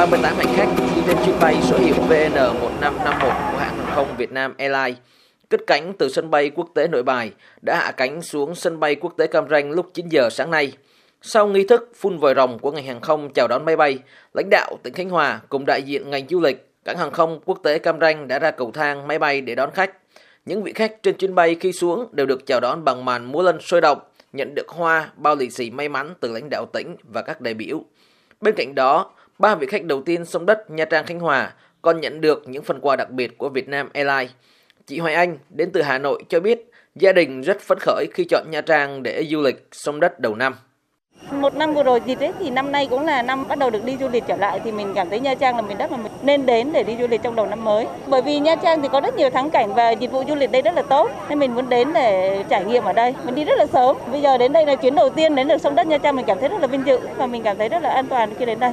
38 hành khách đi trên chuyến bay số hiệu VN1551 của hãng hàng không Việt Nam Airlines cất cánh từ sân bay quốc tế Nội Bài đã hạ cánh xuống sân bay quốc tế Cam Ranh lúc 9 giờ sáng nay. Sau nghi thức phun vòi rồng của ngành hàng không chào đón máy bay, lãnh đạo tỉnh Khánh Hòa cùng đại diện ngành du lịch, cảng hàng không quốc tế Cam Ranh đã ra cầu thang máy bay để đón khách. Những vị khách trên chuyến bay khi xuống đều được chào đón bằng màn múa lân sôi động, nhận được hoa, bao lì xì may mắn từ lãnh đạo tỉnh và các đại biểu. Bên cạnh đó, ba vị khách đầu tiên sông đất Nha Trang, Khánh Hòa, còn nhận được những phần quà đặc biệt của Vietnam Airlines. Chị Hoài Anh đến từ Hà Nội cho biết gia đình rất phấn khởi khi chọn Nha Trang để du lịch sông đất đầu năm. Một năm vừa rồi dịp thế thì năm nay cũng là năm bắt đầu được đi du lịch trở lại thì mình cảm thấy Nha Trang là miền đất mà mình nên đến để đi du lịch trong đầu năm mới. Bởi vì Nha Trang thì có rất nhiều thắng cảnh và dịch vụ du lịch đây rất là tốt, nên mình muốn đến để trải nghiệm ở đây. Mình đi rất là sớm. Bây giờ đến đây là chuyến đầu tiên đến được sông đất Nha Trang, mình cảm thấy rất là vinh dự và mình cảm thấy rất là an toàn khi đến đây.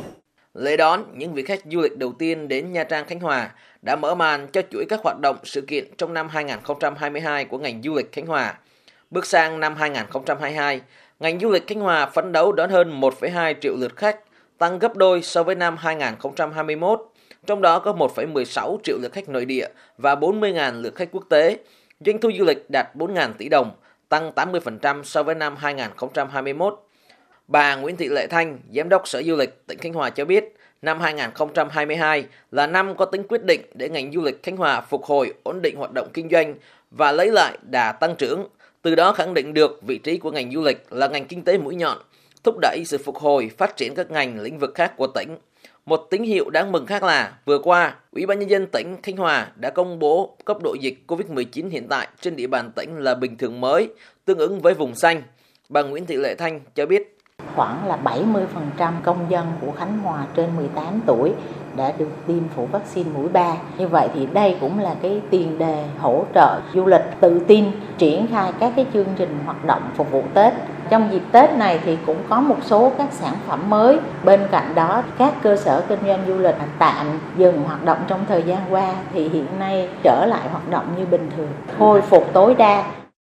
Lễ đón những vị khách du lịch đầu tiên đến Nha Trang Khánh Hòa đã mở màn cho chuỗi các hoạt động sự kiện trong năm 2022 của ngành du lịch Khánh Hòa. Bước sang năm 2022, ngành du lịch Khánh Hòa phấn đấu đón hơn 1,2 triệu lượt khách, tăng gấp đôi so với năm 2021. Trong đó có 1,16 triệu lượt khách nội địa và 40.000 lượt khách quốc tế. Doanh thu du lịch đạt 4.000 tỷ đồng, tăng 80% so với năm 2021. Bà Nguyễn Thị Lệ Thanh, Giám đốc Sở Du lịch tỉnh Khánh Hòa cho biết, năm 2022 là năm có tính quyết định để ngành du lịch Khánh Hòa phục hồi, ổn định hoạt động kinh doanh và lấy lại đà tăng trưởng. Từ đó khẳng định được vị trí của ngành du lịch là ngành kinh tế mũi nhọn, thúc đẩy sự phục hồi, phát triển các ngành lĩnh vực khác của tỉnh. Một tín hiệu đáng mừng khác là vừa qua, Ủy ban nhân dân tỉnh Khánh Hòa đã công bố cấp độ dịch COVID-19 hiện tại trên địa bàn tỉnh là bình thường mới, tương ứng với vùng xanh. Bà Nguyễn Thị Lệ Thanh cho biết khoảng là 70% công dân của Khánh Hòa trên 18 tuổi đã được tiêm phủ vaccine mũi 3. Như vậy thì đây cũng là cái tiền đề hỗ trợ du lịch tự tin triển khai các cái chương trình hoạt động phục vụ Tết. Trong dịp Tết này thì cũng có một số các sản phẩm mới. Bên cạnh đó, các cơ sở kinh doanh du lịch tạm dừng hoạt động trong thời gian qua thì hiện nay trở lại hoạt động như bình thường, khôi phục tối đa